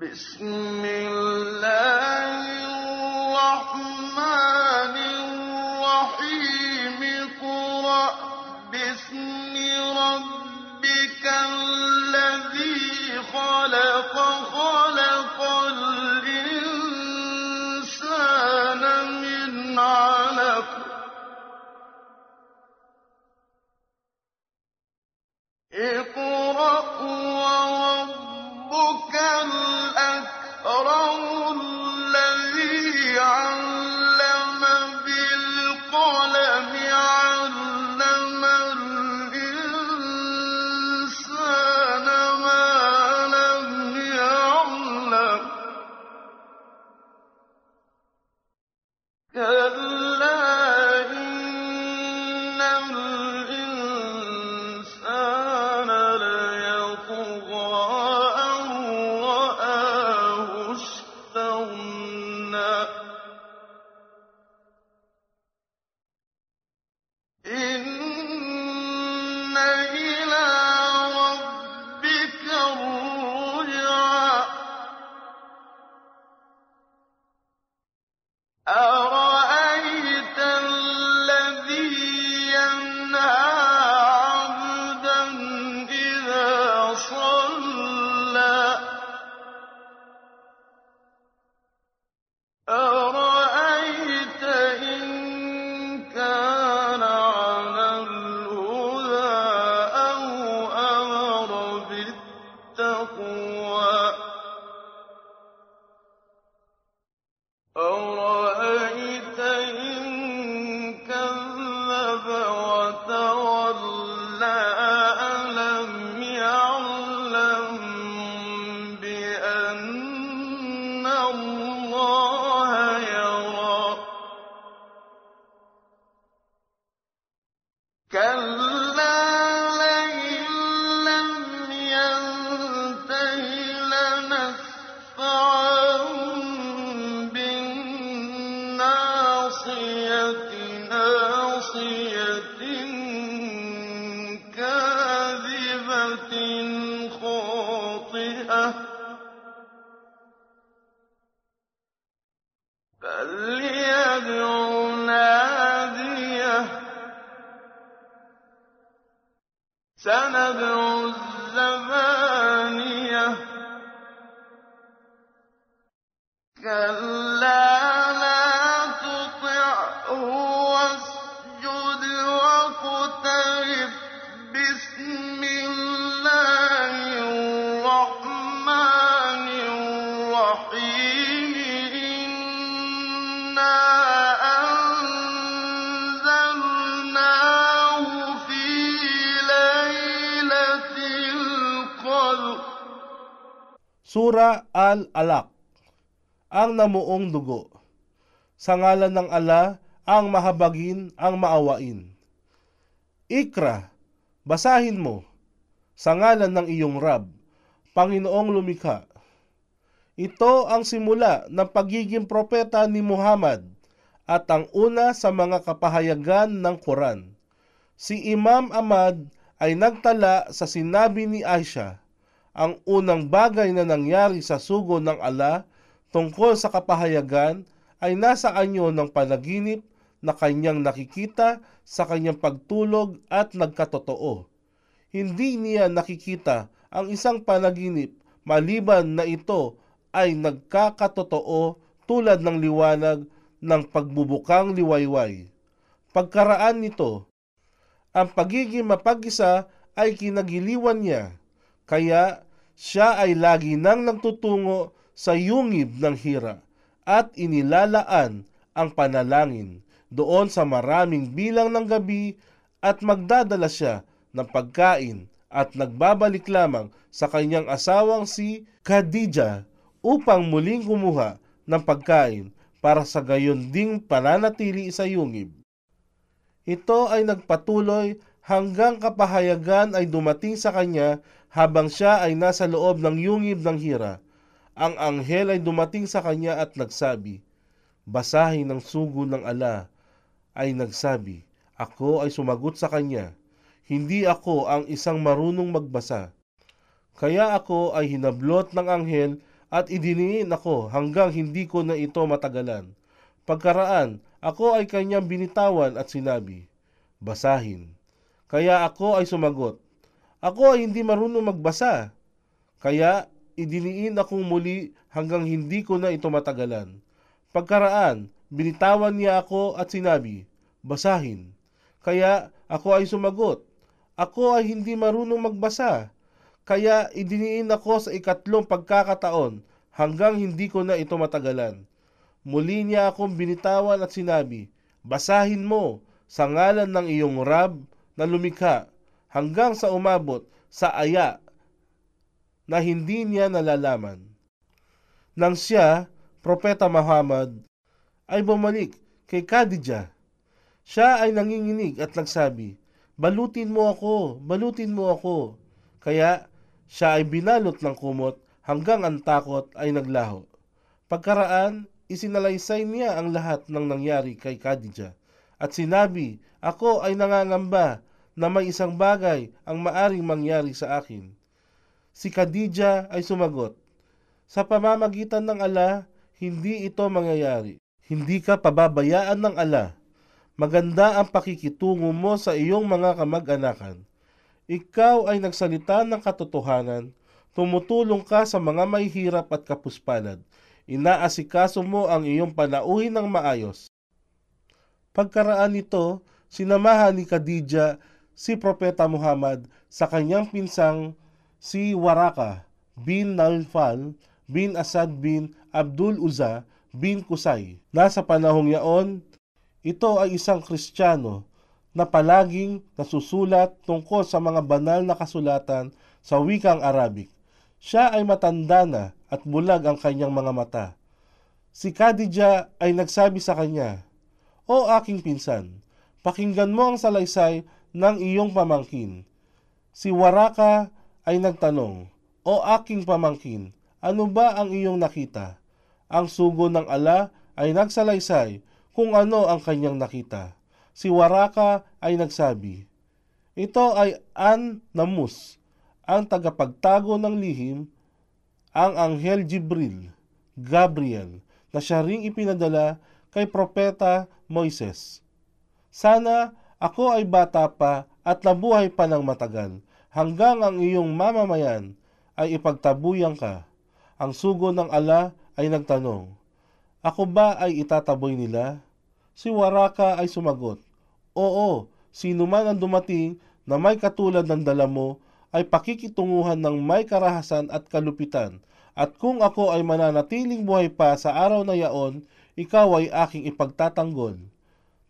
بسم الله سندع Sura Al-Alaq Ang namuong dugo Sa ngalan ng ala, ang mahabagin, ang maawain. Ikra, basahin mo. Sa ngalan ng iyong Rab, Panginoong lumikha. Ito ang simula ng pagiging propeta ni Muhammad at ang una sa mga kapahayagan ng Quran. Si Imam Ahmad ay nagtala sa sinabi ni Aisha, ang unang bagay na nangyari sa sugo ng ala tungkol sa kapahayagan ay nasa anyo ng panaginip na kanyang nakikita sa kanyang pagtulog at nagkatotoo. Hindi niya nakikita ang isang panaginip maliban na ito ay nagkakatotoo tulad ng liwanag ng pagbubukang liwayway. Pagkaraan nito, ang pagiging mapag-isa ay kinagiliwan niya, kaya siya ay lagi nang nagtutungo sa yungib ng hira at inilalaan ang panalangin doon sa maraming bilang ng gabi at magdadala siya ng pagkain at nagbabalik lamang sa kanyang asawang si Khadija upang muling kumuha ng pagkain para sa gayon ding pananatili sa yungib. Ito ay nagpatuloy hanggang kapahayagan ay dumating sa kanya habang siya ay nasa loob ng yungib ng hira. Ang anghel ay dumating sa kanya at nagsabi, Basahin ng sugo ng ala, ay nagsabi, Ako ay sumagot sa kanya, Hindi ako ang isang marunong magbasa. Kaya ako ay hinablot ng anghel at idiniin ako hanggang hindi ko na ito matagalan. Pagkaraan, ako ay kanyang binitawan at sinabi, Basahin. Kaya ako ay sumagot, Ako ay hindi marunong magbasa. Kaya idiniin akong muli hanggang hindi ko na ito matagalan. Pagkaraan, binitawan niya ako at sinabi, Basahin. Kaya ako ay sumagot, Ako ay hindi marunong magbasa. Kaya idiniin ako sa ikatlong pagkakataon hanggang hindi ko na ito matagalan. Muli niya akong binitawan at sinabi, Basahin mo sa ngalan ng iyong Rab na lumikha hanggang sa umabot sa aya na hindi niya nalalaman. Nang siya, Propeta Muhammad, ay bumalik kay Khadijah. Siya ay nanginginig at nagsabi, Balutin mo ako, balutin mo ako. Kaya siya ay binalot ng kumot hanggang ang takot ay naglaho. Pagkaraan, isinalaysay niya ang lahat ng nangyari kay Khadijah at sinabi, Ako ay nangangamba na may isang bagay ang maaring mangyari sa akin. Si Khadijah ay sumagot, Sa pamamagitan ng ala, hindi ito mangyayari. Hindi ka pababayaan ng ala. Maganda ang pakikitungo mo sa iyong mga kamag-anakan. Ikaw ay nagsalita ng katotohanan, tumutulong ka sa mga may hirap at kapuspalad, inaasikaso mo ang iyong panauhin ng maayos. Pagkaraan nito, sinamahan ni Khadijah si Propeta Muhammad sa kanyang pinsang si Waraka bin Naufal bin Asad bin Abdul Uzza bin Kusay. Nasa panahong yaon, ito ay isang Kristiyano na palaging nasusulat tungkol sa mga banal na kasulatan sa wikang Arabic. Siya ay matanda na at bulag ang kanyang mga mata. Si Khadijah ay nagsabi sa kanya, O aking pinsan, pakinggan mo ang salaysay ng iyong pamangkin. Si Waraka ay nagtanong, O aking pamangkin, ano ba ang iyong nakita? Ang sugo ng ala ay nagsalaysay kung ano ang kanyang nakita. Si Waraka ay nagsabi, Ito ay An Namus, ang tagapagtago ng lihim, ang Anghel Jibril, Gabriel, na siya ring ipinadala kay Propeta Moises. Sana ako ay bata pa at nabuhay pa ng matagal, hanggang ang iyong mamamayan ay ipagtabuyang ka. Ang sugo ng ala ay nagtanong, Ako ba ay itataboy nila? Si Waraka ay sumagot, Oo, sino man ang dumating na may katulad ng dala mo ay pakikitunguhan ng may karahasan at kalupitan. At kung ako ay mananatiling buhay pa sa araw na yaon, ikaw ay aking ipagtatanggol.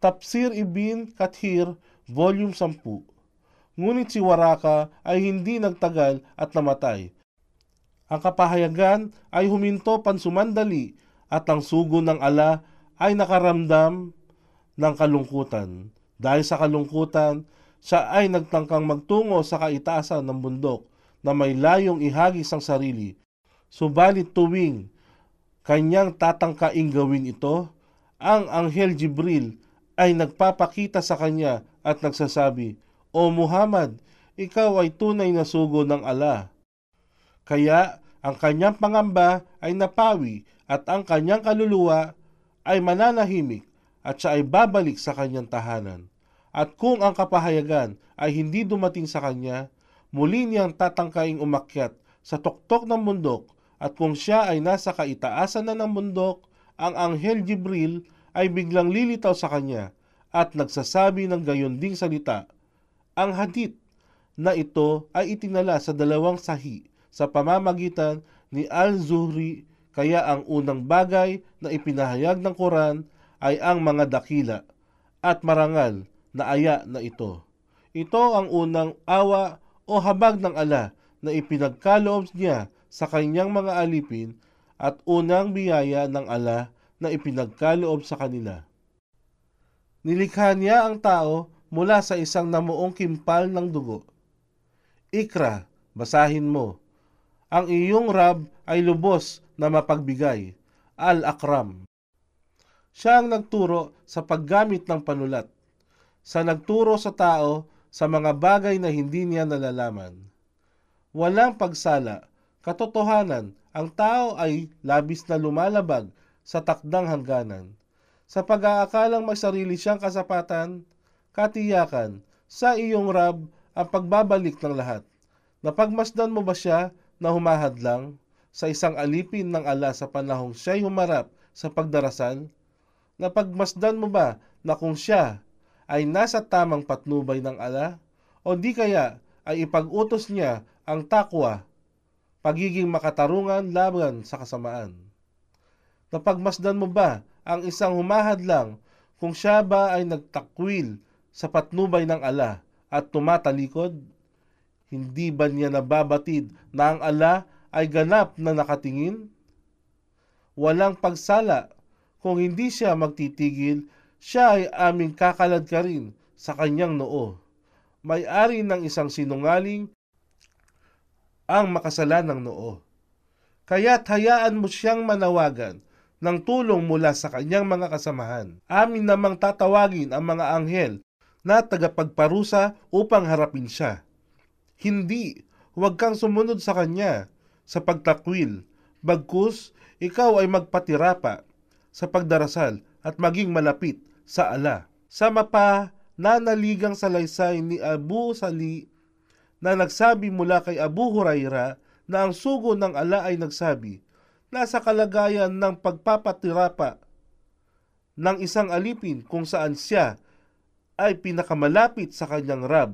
Tapsir Ibn Kathir, Volume 10 Ngunit si Waraka ay hindi nagtagal at namatay. Ang kapahayagan ay huminto pansumandali at ang sugo ng ala ay nakaramdam ng kalungkutan. Dahil sa kalungkutan, siya ay nagtangkang magtungo sa kaitaasan ng bundok na may layong ihagis ang sarili. Subalit tuwing kanyang tatangkaing gawin ito, ang Anghel Jibril ay nagpapakita sa kanya at nagsasabi, O Muhammad, ikaw ay tunay na sugo ng ala. Kaya ang kanyang pangamba ay napawi at ang kanyang kaluluwa ay mananahimik at siya ay babalik sa kanyang tahanan. At kung ang kapahayagan ay hindi dumating sa kanya, muli niyang tatangkaing umakyat sa tuktok ng bundok at kung siya ay nasa kaitaasan na ng bundok, ang Anghel Jibril ay biglang lilitaw sa kanya at nagsasabi ng gayon ding salita. Ang hadith na ito ay itinala sa dalawang sahi sa pamamagitan ni Al-Zuhri kaya ang unang bagay na ipinahayag ng Quran ay ang mga dakila at marangal na aya na ito. Ito ang unang awa o habag ng ala na ipinagkaloob niya sa kanyang mga alipin at unang biyaya ng ala na ipinagkaloob sa kanila. Nilikha niya ang tao mula sa isang namuong kimpal ng dugo. Ikra, basahin mo. Ang iyong Rab ay lubos na mapagbigay. Al-Akram. Siya ang nagturo sa paggamit ng panulat. Sa nagturo sa tao sa mga bagay na hindi niya nalalaman. Walang pagsala Katotohanan, ang tao ay labis na lumalabag sa takdang hangganan. Sa pag-aakalang may sarili siyang kasapatan, katiyakan, sa iyong Rab ang pagbabalik ng lahat. Napagmasdan mo ba siya na humahadlang sa isang alipin ng ala sa panahong siya'y humarap sa pagdarasal? Napagmasdan mo ba na kung siya ay nasa tamang patnubay ng ala? O di kaya ay ipag-utos niya ang takwa, pagiging makatarungan laban sa kasamaan? Napagmasdan mo ba ang isang humahadlang kung siya ba ay nagtakwil sa patnubay ng ala at tumatalikod? Hindi ba niya nababatid na ang ala ay ganap na nakatingin? Walang pagsala kung hindi siya magtitigil, siya ay aming kakalad ka rin sa kanyang noo. May-ari ng isang sinungaling ang makasalanang noo. Kaya't hayaan mo siyang manawagan ng tulong mula sa kanyang mga kasamahan. Amin namang tatawagin ang mga anghel na tagapagparusa upang harapin siya. Hindi, huwag kang sumunod sa kanya sa pagtakwil. Bagkus, ikaw ay magpatirapa sa pagdarasal at maging malapit sa ala. Sa mapa, nanaligang salaysay ni Abu Sali na nagsabi mula kay Abu Huraira na ang sugo ng ala ay nagsabi, nasa kalagayan ng pagpapatirapa ng isang alipin kung saan siya ay pinakamalapit sa kanyang Rab.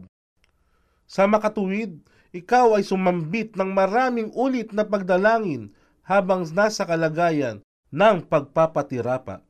Sa makatuwid, ikaw ay sumambit ng maraming ulit na pagdalangin habang nasa kalagayan ng pagpapatirapa.